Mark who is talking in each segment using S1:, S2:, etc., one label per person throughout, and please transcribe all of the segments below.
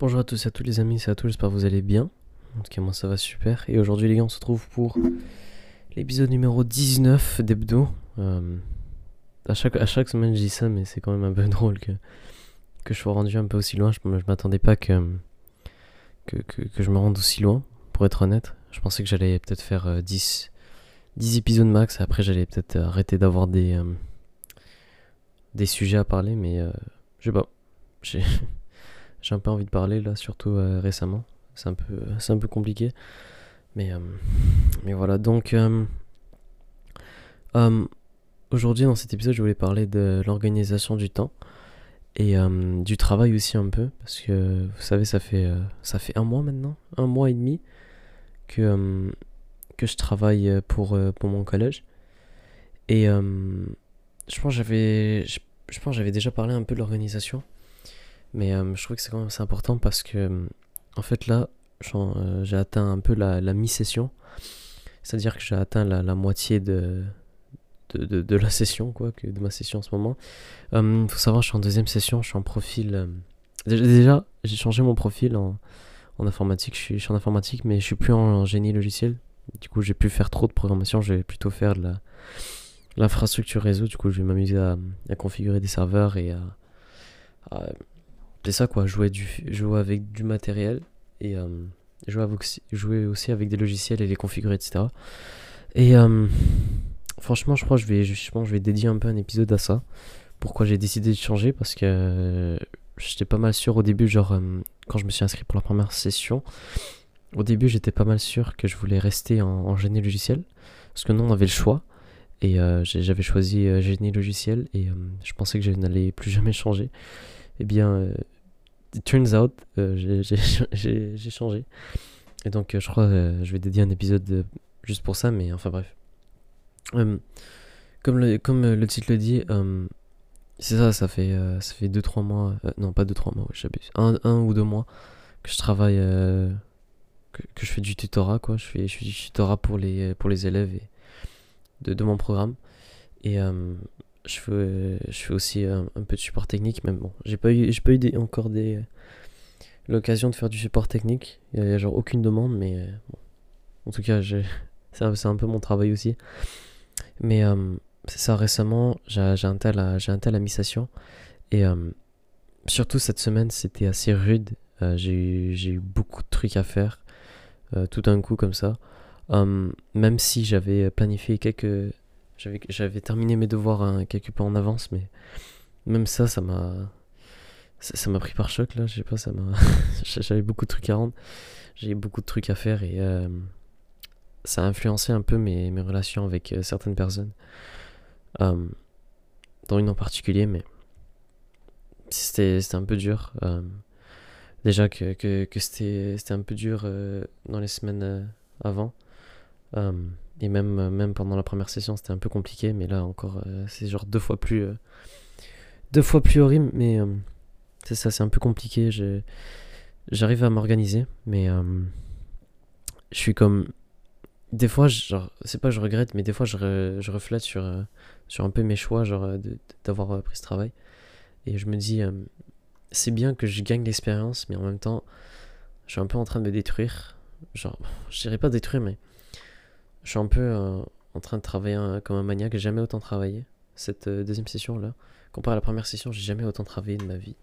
S1: Bonjour à tous et à tous les amis, c'est à tous, j'espère que vous allez bien. En tout cas, moi ça va super. Et aujourd'hui, les gars, on se retrouve pour l'épisode numéro 19 d'Hebdo. Euh, à, chaque, semaine, je dis ça, mais c'est quand même un peu drôle que, je sois rendu un peu aussi loin. Je, m'attendais pas que, je me rende aussi loin, pour être honnête. Je pensais que j'allais peut-être faire 10, euh, 10 épisodes max. Après, j'allais peut-être arrêter d'avoir des, euh, des sujets à parler, mais je sais pas. J'ai un peu envie de parler là, surtout euh, récemment. C'est un peu, c'est un peu compliqué. Mais, euh, mais voilà, donc euh, aujourd'hui dans cet épisode, je voulais parler de l'organisation du temps et du travail aussi un peu, parce que vous savez, ça fait, ça fait un mois maintenant, un mois et demi que, que je travaille pour, pour mon collège. Et je pense j'avais, je pense j'avais déjà parlé un peu de l'organisation. Mais euh, je trouve que c'est quand même assez important parce que, euh, en fait, là, euh, j'ai atteint un peu la, mi-session. C'est-à-dire que j'ai atteint la, moitié de, de, de, la session, quoi, que de ma session en ce moment. Il faut savoir, je suis en deuxième session, je suis en profil. déjà, j'ai changé mon profil en, en informatique. Je suis, je en informatique, mais je suis plus en, génie logiciel. Du coup, j'ai pu faire trop de programmation. Je vais plutôt faire de la l'infrastructure réseau. Du coup, je vais m'amuser à, à, configurer des serveurs et à c'est ça quoi, jouer, du, jouer avec du matériel et euh, jouer, jouer aussi avec des logiciels et les configurer, etc. Et euh, franchement, je crois que je vais, je, vais dédier un peu un épisode à ça. Pourquoi j'ai décidé de changer Parce que euh, j'étais pas mal sûr au début, genre quand je me suis inscrit pour la première session, au début j'étais pas mal sûr que je voulais rester en, en génie logiciel. Parce que nous on avait le choix. Et j'avais choisi génie logiciel et je pensais que je n'allais plus jamais changer eh bien, euh, it turns out, euh, j'ai changé. Et donc, euh, je crois je vais dédier un épisode juste pour ça, mais enfin bref. comme, le, comme le titre le dit, c'est ça, ça fait 2-3 ça fait deux, trois mois, non pas 2-3 mois, j'abuse, un, un, ou deux mois que je travaille, que, que, je fais du tutorat, quoi. Je fais, je fais du tutorat pour les, pour les élèves et de, de mon programme. Et je fais, je fais aussi un, peu de support technique, même bon, j'ai pas eu, j'ai pas eu encore des, l'occasion de faire du support technique. Il y, a, genre aucune demande, mais euh, bon. en tout cas, c'est un, un, peu mon travail aussi. Mais euh, c'est ça, récemment, j'ai un tel à, j'ai un tel à. Et euh, surtout cette semaine, c'était assez rude. j'ai eu, eu beaucoup de trucs à faire, tout d'un coup comme ça. même si j'avais planifié quelques j'avais terminé mes devoirs hein, quelques pas en avance, mais même ça, ça m'a. Ça m'a pris par choc là, je sais pas, ça m'a. J'avais beaucoup de trucs à rendre, j'ai beaucoup de trucs à faire et euh, ça a influencé un peu mes, mes relations avec euh, certaines personnes. Euh, dans une en particulier, mais c'était un peu dur. déjà que, que, que c'était un peu dur dans les semaines avant. Et même, euh, même pendant la première session, c'était un peu compliqué, mais là encore, euh, c'est genre deux fois plus, euh, deux fois plus horrible. Mais c'est ça, c'est un peu compliqué. J'arrive à m'organiser, mais je suis comme. Des fois, genre, c'est pas je regrette, mais des fois, je, je reflète sur, sur un peu mes choix, genre, d'avoir pris ce travail. Et je me dis, c'est bien que je gagne l'expérience, mais en même temps, je suis un peu en train de me détruire. Genre, je dirais pas détruire, mais je suis un peu euh, en train de travailler comme un maniaque. J'ai jamais autant travaillé cette euh, deuxième session là. Comparé à la première session, j'ai jamais autant travaillé de ma vie.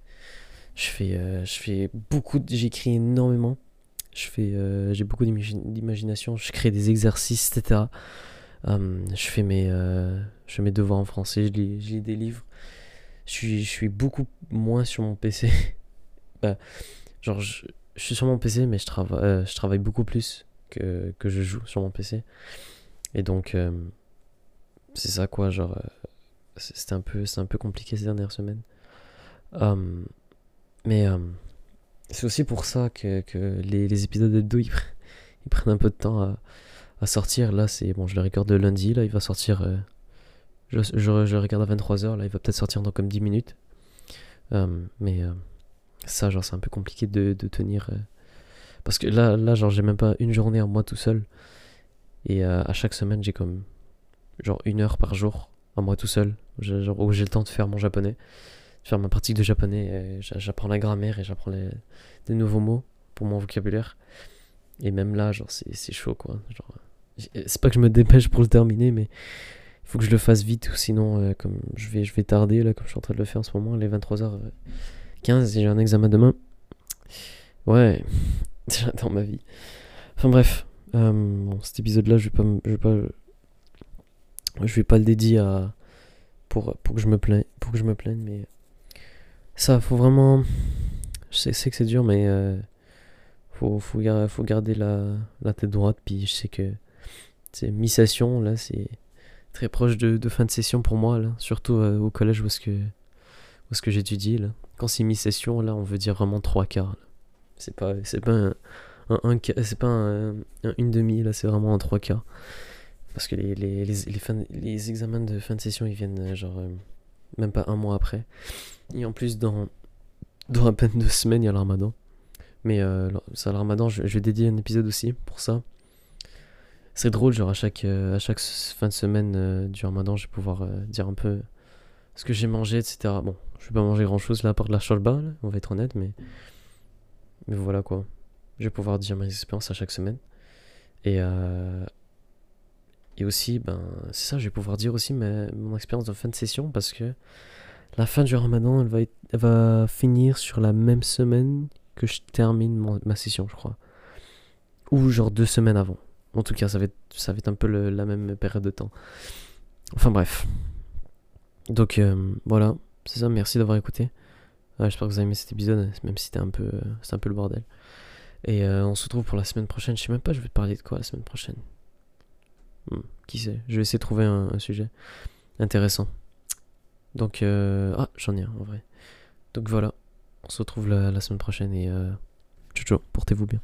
S1: Je fais, euh, je fais beaucoup, j'écris énormément. Je fais, j'ai beaucoup d'imagination. Je crée des exercices, etc. je fais mes, je fais mes devoirs en français. Je lis, je lis des livres. Je suis, je suis beaucoup moins sur mon PC. bah, genre, je, je, suis sur mon PC, mais je travaille, je travaille beaucoup plus que, que je joue sur mon PC. Et donc, euh, c'est ça quoi, genre, euh, c'était un, peu, un peu compliqué ces dernières semaines. Hum, mais euh, c'est aussi pour ça que, que les, les, épisodes de ils, ils, prennent un peu de temps à, à sortir. Là, c'est bon, je le regarde lundi, là, il va sortir. je, je, je, regarde à 23h, là, il va peut-être sortir dans comme 10 minutes. Hum, mais ça, genre, c'est un peu compliqué de, de tenir parce que là, là genre, j'ai même pas une journée en moi tout seul. Et euh, à chaque semaine, j'ai comme genre une heure par jour en moi tout seul. Genre, où j'ai le temps de faire mon japonais. faire ma pratique de japonais. J'apprends la grammaire et j'apprends les, des nouveaux mots pour mon vocabulaire. Et même là, genre, c'est chaud, quoi. Genre, c'est pas que je me dépêche pour le terminer, mais il faut que je le fasse vite, ou sinon, euh, comme je vais, je vais tarder, là, comme je suis en train de le faire en ce moment, les 23h15, j'ai un examen demain. Ouais, j'attends ma vie. Enfin bref, euh, bon, cet épisode-là, je vais pas, je vais pas, je vais pas le dédier à pour pour que je me plaigne, pour que je me plaigne, mais ça, faut vraiment, je sais, que c'est dur, mais euh, faut, faut, faut garder la, la tête droite, puis je sais que c'est mi-session, là, c'est très proche de, de, fin de session pour moi, là, surtout euh, au collège où est-ce que, est-ce que j'étudie, là. Quand c'est mi-session, là, on veut dire vraiment trois quarts. C'est pas, c'est pas un, c'est pas un, une demi, là, c'est vraiment un trois quarts. Parce que les, les, les, les, examens de fin de session, ils viennent euh, genre euh, même pas un mois après. Et en plus, dans, dans à peine deux semaines, il y a le ramadan. Mais euh, ça, le ramadan, je, vais dédier un épisode aussi pour ça. C'est drôle, genre à chaque, euh, à chaque fin de semaine du ramadan, je vais pouvoir dire un peu ce que j'ai mangé, etc. Bon, je vais pas manger grand chose là, à part de la cholba, on va être honnête, mais. Mais voilà quoi. Je vais pouvoir dire mes expériences à chaque semaine. Et. Et aussi, ben, c'est ça, je vais pouvoir dire aussi ma, mon expérience de fin de session parce que la fin du ramadan, elle va, elle va finir sur la même semaine que je termine ma session, je crois. Ou genre deux semaines avant. En tout cas, ça va être, ça va être un peu la même période de temps. Enfin bref. Donc euh, voilà, c'est ça, merci d'avoir écouté. J'espère que vous avez aimé cet épisode, même si c'était un peu, un peu le bordel. Et euh, on se retrouve pour la semaine prochaine. Je sais même pas, je vais te parler de quoi la semaine prochaine. Hmm, qui sait? Je vais essayer de trouver un, sujet intéressant. Donc, euh... ah, j'en ai un en vrai. Donc voilà, on se retrouve la, la semaine prochaine et euh, ciao ciao, portez-vous bien.